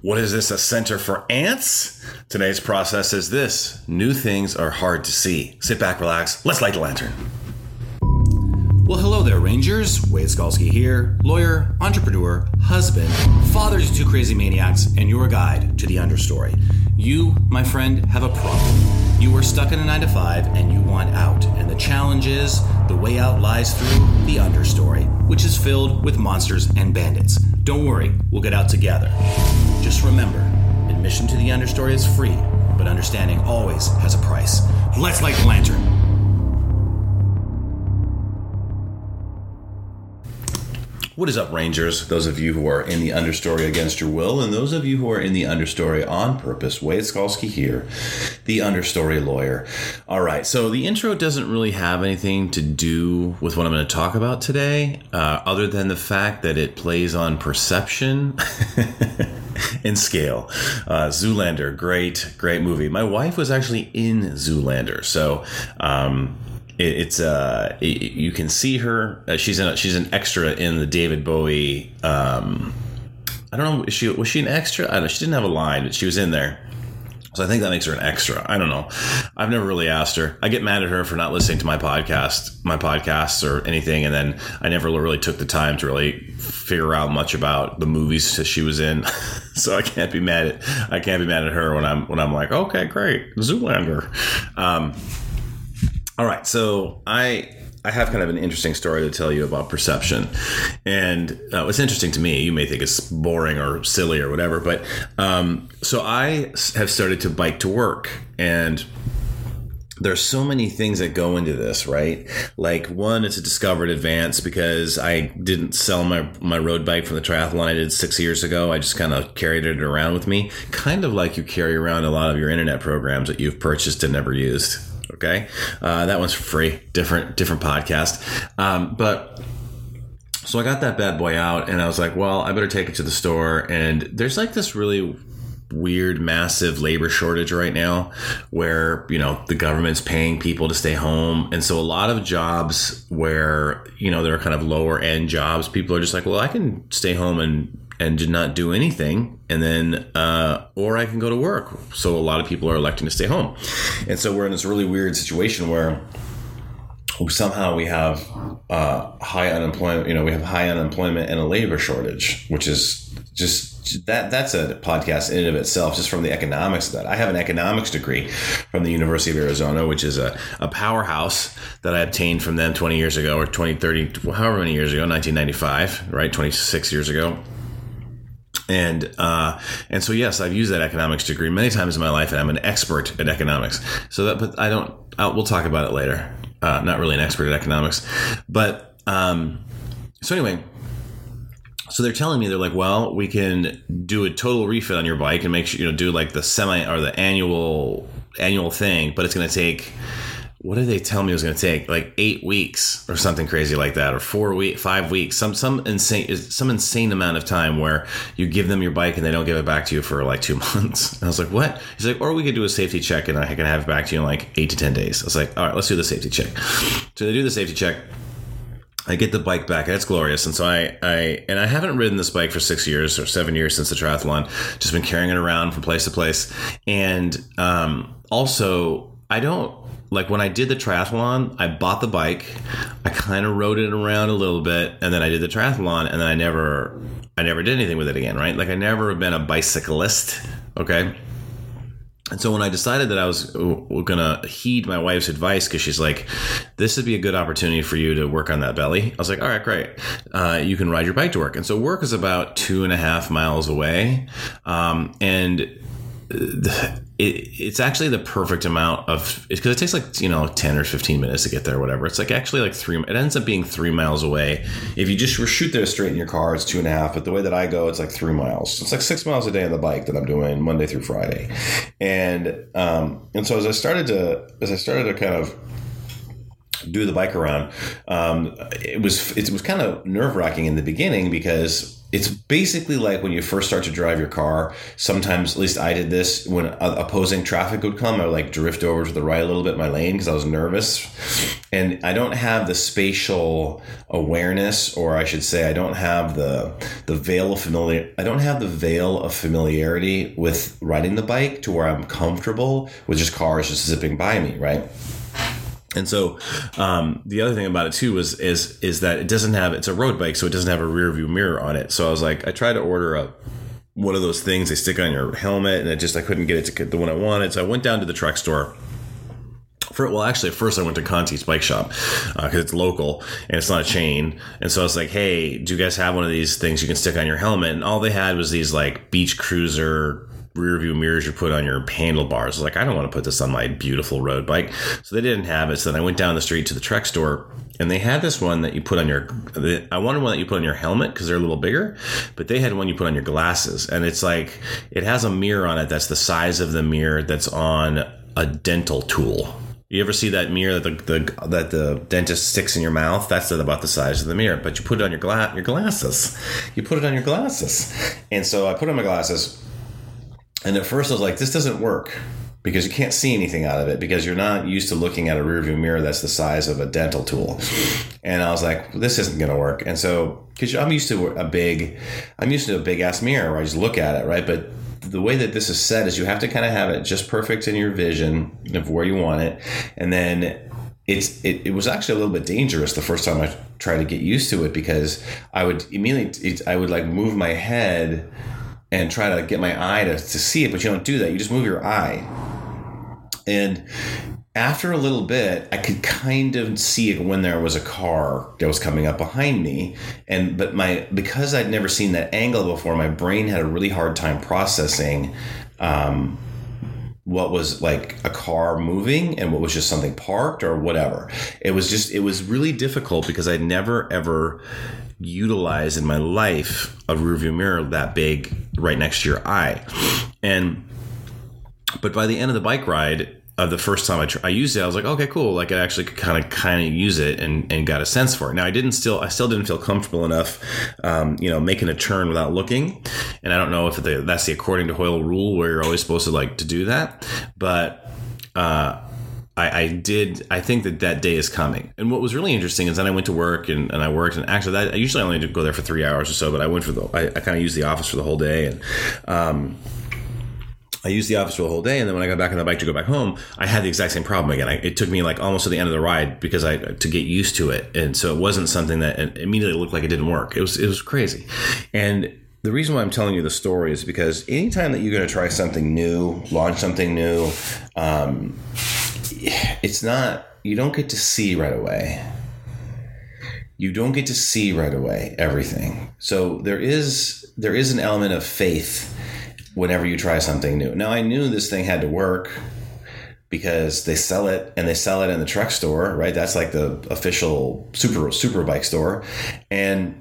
What is this, a center for ants? Today's process is this new things are hard to see. Sit back, relax, let's light the lantern. Well, hello there, Rangers. Wade Skalski here, lawyer, entrepreneur, husband, father to two crazy maniacs, and your guide to the understory. You, my friend, have a problem. You are stuck in a 9 to 5 and you want out. And the challenge is the way out lies through the understory, which is filled with monsters and bandits. Don't worry, we'll get out together. Just remember, admission to the understory is free, but understanding always has a price. Let's light the lantern. What is up, Rangers? Those of you who are in the understory against your will, and those of you who are in the understory on purpose. Wade Skalski here, the understory lawyer. All right, so the intro doesn't really have anything to do with what I'm going to talk about today, uh, other than the fact that it plays on perception. and scale. Uh, Zoolander, great, great movie. My wife was actually in Zoolander, so um, it, it's uh it, you can see her. Uh, she's in a, she's an extra in the David Bowie. Um, I don't know. She was she an extra? I don't know. She didn't have a line, but she was in there. So I think that makes her an extra. I don't know. I've never really asked her. I get mad at her for not listening to my podcast, my podcasts or anything, and then I never really took the time to really figure out much about the movies that she was in. so I can't be mad at I can't be mad at her when I'm when I'm like, okay, great, Zoolander. Um, all right, so I I have kind of an interesting story to tell you about perception, and uh, what's interesting to me, you may think it's boring or silly or whatever, but um, so I have started to bike to work, and there's so many things that go into this, right? Like one, it's a discovered advance because I didn't sell my my road bike from the triathlon I did six years ago. I just kind of carried it around with me, kind of like you carry around a lot of your internet programs that you've purchased and never used. Okay, uh, that one's free. Different different podcast, um, but. So I got that bad boy out and I was like, well, I better take it to the store. And there's like this really weird massive labor shortage right now where you know the government's paying people to stay home and so a lot of jobs where you know they're kind of lower end jobs people are just like well i can stay home and and did not do anything and then uh, or i can go to work. So a lot of people are electing to stay home. And so we're in this really weird situation where somehow we have uh, high unemployment you know we have high unemployment and a labor shortage which is just that that's a podcast in and of itself just from the economics of that. I have an economics degree from the university of arizona which is a, a powerhouse that i obtained from them 20 years ago or 20 30 however many years ago 1995 right? 26 years ago and uh, and so yes, I've used that economics degree many times in my life, and I'm an expert at economics. So that, but I don't. I'll, we'll talk about it later. Uh, not really an expert at economics, but um, so anyway. So they're telling me they're like, well, we can do a total refit on your bike and make sure you know do like the semi or the annual annual thing, but it's going to take what did they tell me it was going to take? Like eight weeks or something crazy like that, or four week, five weeks, some some insane some insane amount of time where you give them your bike and they don't give it back to you for like two months. And I was like, what? He's like, or we could do a safety check and I can have it back to you in like eight to ten days. I was like, all right, let's do the safety check. So they do the safety check. I get the bike back it's glorious. And so I, I, and I haven't ridden this bike for six years or seven years since the triathlon, just been carrying it around from place to place. And, um, also I don't, like when I did the triathlon, I bought the bike, I kind of rode it around a little bit, and then I did the triathlon, and then I never, I never did anything with it again. Right? Like I never been a bicyclist. Okay. And so when I decided that I was gonna heed my wife's advice because she's like, "This would be a good opportunity for you to work on that belly," I was like, "All right, great. Uh, you can ride your bike to work." And so work is about two and a half miles away, um, and it, it's actually the perfect amount of because it takes like you know 10 or 15 minutes to get there or whatever. It's like actually like three it ends up being three miles away. If you just shoot there straight in your car it's two and a half but the way that i go it's like three miles. It's like six miles a day on the bike that i'm doing monday through friday. And um and so as i started to as i started to kind of do the bike around um, it was it was kind of nerve wracking in the beginning because it's basically like when you first start to drive your car. Sometimes, at least I did this when opposing traffic would come. I would like drift over to the right a little bit my lane because I was nervous, and I don't have the spatial awareness, or I should say, I don't have the the veil of familiar. I don't have the veil of familiarity with riding the bike to where I'm comfortable with just cars just zipping by me, right? And so, um, the other thing about it too was is is that it doesn't have it's a road bike, so it doesn't have a rear view mirror on it. So I was like, I tried to order a one of those things they stick on your helmet, and I just I couldn't get it to get the one I wanted. So I went down to the Trek store. For, well, actually, at first I went to Conti's bike shop because uh, it's local and it's not a chain. And so I was like, "Hey, do you guys have one of these things you can stick on your helmet?" And all they had was these like beach cruiser rear view mirrors you put on your handlebars. I like, I don't want to put this on my beautiful road bike. So they didn't have it. So then I went down the street to the Trek store and they had this one that you put on your, I wanted one that you put on your helmet because they're a little bigger, but they had one you put on your glasses. And it's like, it has a mirror on it that's the size of the mirror that's on a dental tool. You ever see that mirror that the, the, that the dentist sticks in your mouth? That's about the size of the mirror, but you put it on your gla- your glasses. You put it on your glasses, and so I put on my glasses, and at first I was like, this doesn't work because you can't see anything out of it because you're not used to looking at a rearview mirror that's the size of a dental tool. And I was like, this isn't going to work. And so, because I'm used to a big, I'm used to a big ass mirror where I just look at it, right? But the way that this is set is you have to kind of have it just perfect in your vision of where you want it. And then it's it, it was actually a little bit dangerous the first time I tried to get used to it because I would immediately I would like move my head and try to get my eye to, to see it, but you don't do that. You just move your eye. And after a little bit, I could kind of see it when there was a car that was coming up behind me. And but my because I'd never seen that angle before, my brain had a really hard time processing um, what was like a car moving and what was just something parked or whatever. It was just it was really difficult because I'd never ever utilize in my life a rearview mirror that big right next to your eye. And but by the end of the bike ride, uh, the first time I, tr- I used it, I was like, okay, cool. Like I actually could kind of kind of use it and, and got a sense for it. Now I didn't still I still didn't feel comfortable enough, um, you know, making a turn without looking. And I don't know if the, that's the according to Hoyle rule where you're always supposed to like to do that, but. Uh, I, I, did. I think that that day is coming. And what was really interesting is then I went to work and, and I worked. And actually, that I usually only go there for three hours or so, but I went for the. I, I kind of used the office for the whole day, and um, I used the office for the whole day. And then when I got back on the bike to go back home, I had the exact same problem again. I, it took me like almost to the end of the ride because I to get used to it, and so it wasn't something that immediately looked like it didn't work. It was it was crazy, and the reason why I'm telling you the story is because anytime that you're going to try something new, launch something new, um, it's not you don't get to see right away. You don't get to see right away everything. So there is there is an element of faith whenever you try something new. Now i knew this thing had to work because they sell it and they sell it in the Trek store right? That's like the official super super bike store. And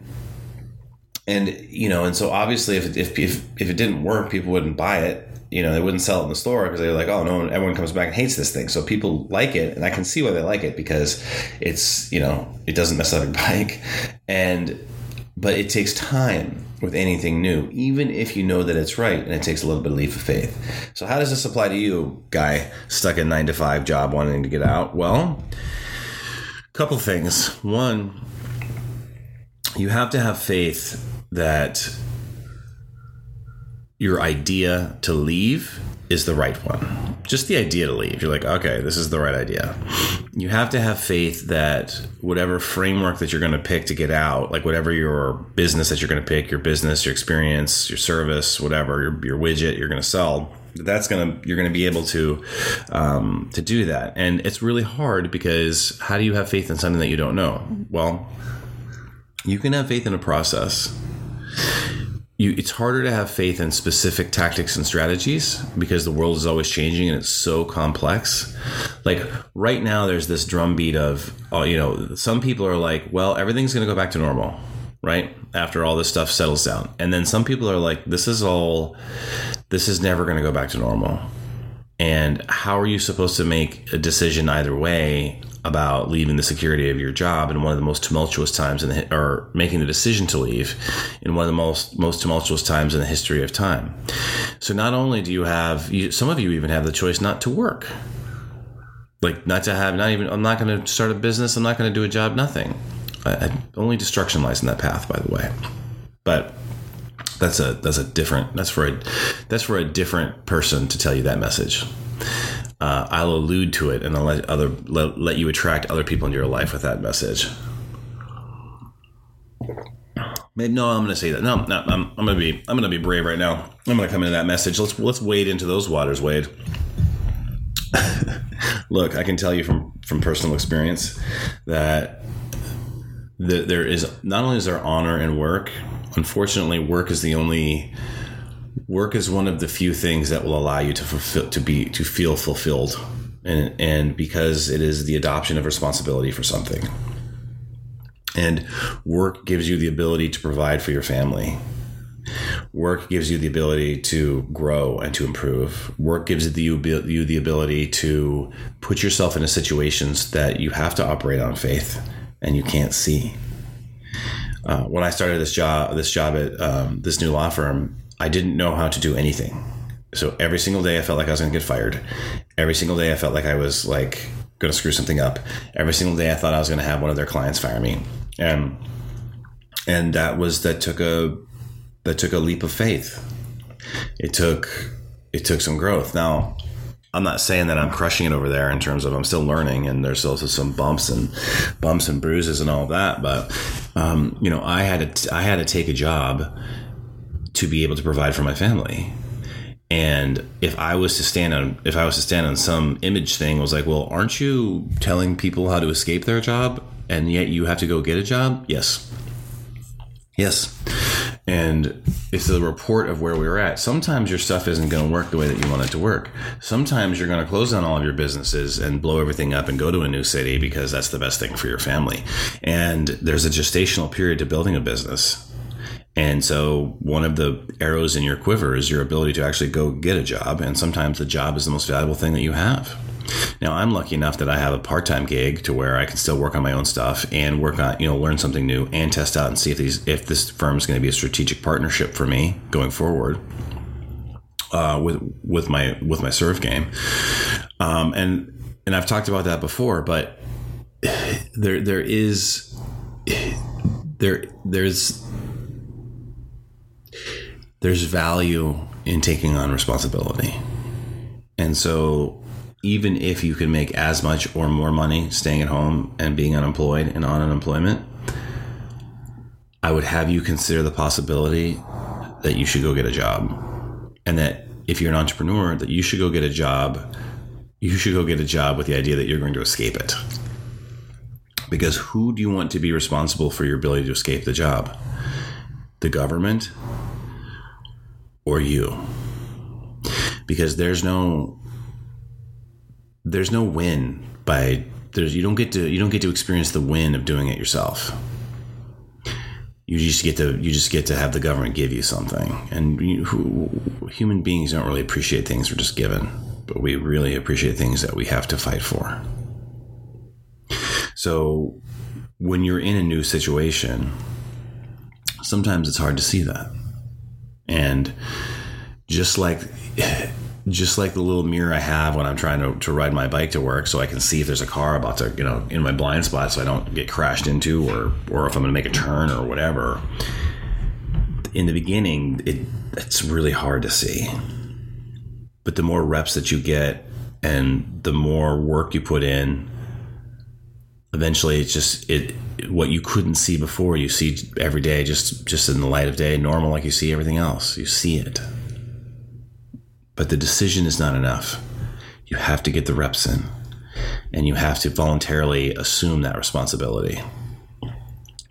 and you know and so obviously if if, if, if it didn't work people wouldn't buy it you know, they wouldn't sell it in the store because they're like, oh no, everyone comes back and hates this thing. So people like it, and I can see why they like it because it's you know it doesn't mess up your bike, and but it takes time with anything new, even if you know that it's right, and it takes a little bit of leap of faith. So how does this apply to you, guy stuck in nine to five job wanting to get out? Well, couple things. One, you have to have faith that your idea to leave is the right one. Just the idea to leave. You're like, okay, this is the right idea. You have to have faith that whatever framework that you're going to pick to get out, like whatever your business that you're going to pick, your business, your experience, your service, whatever, your, your widget you're going to sell, that's going to, you're going to be able to, um, to do that. And it's really hard because how do you have faith in something that you don't know? Well, you can have faith in a process you, it's harder to have faith in specific tactics and strategies because the world is always changing and it's so complex. Like right now, there's this drumbeat of, oh, you know, some people are like, well, everything's going to go back to normal, right? After all this stuff settles down. And then some people are like, this is all, this is never going to go back to normal. And how are you supposed to make a decision either way about leaving the security of your job in one of the most tumultuous times in the or making the decision to leave in one of the most most tumultuous times in the history of time. So not only do you have you, some of you even have the choice not to work. Like not to have not even I'm not going to start a business, I'm not going to do a job, nothing. I, I, only destruction lies in that path by the way. But that's a that's a different that's for a that's for a different person to tell you that message uh, I'll allude to it and I'll let other let, let you attract other people into your life with that message. Maybe, no, I'm going to say that. No, no, I'm, I'm going to be I'm going to be brave right now. I'm going to come into that message. Let's let's wade into those waters, Wade. Look, I can tell you from from personal experience that the, there is not only is there honor in work. Unfortunately, work is the only work is one of the few things that will allow you to fulfill to be to feel fulfilled. And and because it is the adoption of responsibility for something. And work gives you the ability to provide for your family. Work gives you the ability to grow and to improve. Work gives you the ability to put yourself into situations that you have to operate on faith and you can't see. Uh, when I started this job, this job at um, this new law firm, I didn't know how to do anything. So every single day I felt like I was going to get fired. Every single day I felt like I was like going to screw something up. Every single day I thought I was going to have one of their clients fire me. And and that was that took a that took a leap of faith. It took it took some growth. Now, I'm not saying that I'm crushing it over there in terms of I'm still learning and there's also some bumps and bumps and bruises and all that. But um, you know, I had to I had to take a job to be able to provide for my family. And if I was to stand on if I was to stand on some image thing I was like, well, aren't you telling people how to escape their job and yet you have to go get a job? Yes. Yes. And it's the report of where we were at. Sometimes your stuff isn't going to work the way that you want it to work. Sometimes you're going to close down all of your businesses and blow everything up and go to a new city because that's the best thing for your family. And there's a gestational period to building a business and so, one of the arrows in your quiver is your ability to actually go get a job. And sometimes the job is the most valuable thing that you have. Now, I'm lucky enough that I have a part time gig to where I can still work on my own stuff and work on, you know, learn something new and test out and see if these, if this firm is going to be a strategic partnership for me going forward. Uh, with with my with my serve game, um, and and I've talked about that before, but there there is there there's there's value in taking on responsibility. And so even if you can make as much or more money staying at home and being unemployed and on unemployment, I would have you consider the possibility that you should go get a job. And that if you're an entrepreneur, that you should go get a job. You should go get a job with the idea that you're going to escape it. Because who do you want to be responsible for your ability to escape the job? The government? Or you. Because there's no there's no win by there's you don't get to you don't get to experience the win of doing it yourself. You just get to you just get to have the government give you something. And you, human beings don't really appreciate things we're just given but we really appreciate things that we have to fight for. So when you're in a new situation sometimes it's hard to see that and just like just like the little mirror I have when I'm trying to, to ride my bike to work so I can see if there's a car about to, you know, in my blind spot so I don't get crashed into or or if I'm going to make a turn or whatever. In the beginning, it it's really hard to see. But the more reps that you get and the more work you put in, eventually it's just it what you couldn't see before you see every day just just in the light of day normal like you see everything else. You see it. But the decision is not enough. You have to get the reps in. And you have to voluntarily assume that responsibility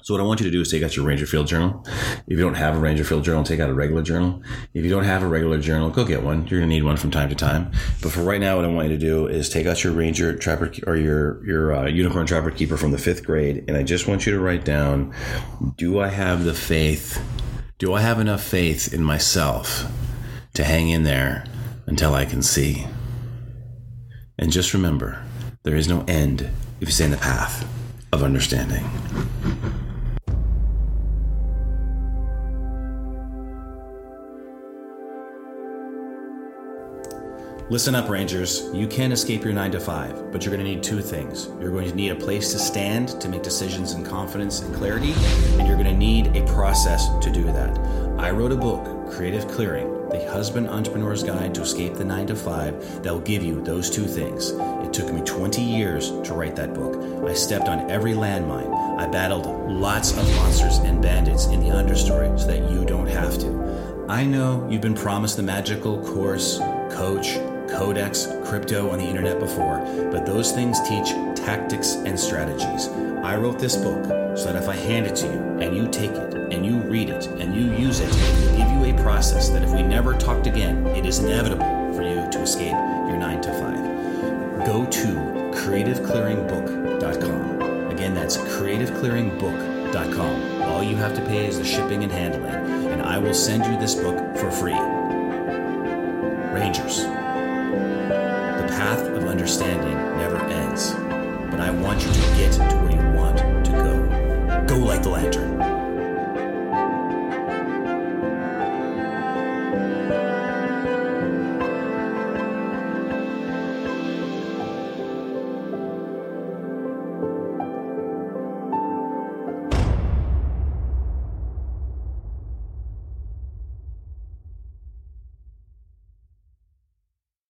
so what I want you to do is take out your Ranger Field journal. If you don't have a Ranger Field journal, take out a regular journal. If you don't have a regular journal, go get one. You're gonna need one from time to time. But for right now, what I want you to do is take out your Ranger Trapper or your your uh, Unicorn Trapper Keeper from the fifth grade, and I just want you to write down: Do I have the faith? Do I have enough faith in myself to hang in there until I can see? And just remember, there is no end if you stay in the path of understanding. Listen up, Rangers. You can escape your 9 to 5, but you're going to need two things. You're going to need a place to stand to make decisions in confidence and clarity, and you're going to need a process to do that. I wrote a book, Creative Clearing The Husband Entrepreneur's Guide to Escape the 9 to 5, that will give you those two things. It took me 20 years to write that book. I stepped on every landmine. I battled lots of monsters and bandits in the understory so that you don't have to. I know you've been promised the magical course, coach, codex, crypto on the internet before, but those things teach tactics and strategies. I wrote this book so that if I hand it to you and you take it and you read it and you use it, it will give you a process that if we never talked again, it is inevitable for you to escape your 9 to 5. Go to creativeclearingbook.com. Again, that's creativeclearingbook.com. All you have to pay is the shipping and handling, and I will send you this book for free. Rangers understanding never ends, but I want you to get to where you want to go. Go like the lantern.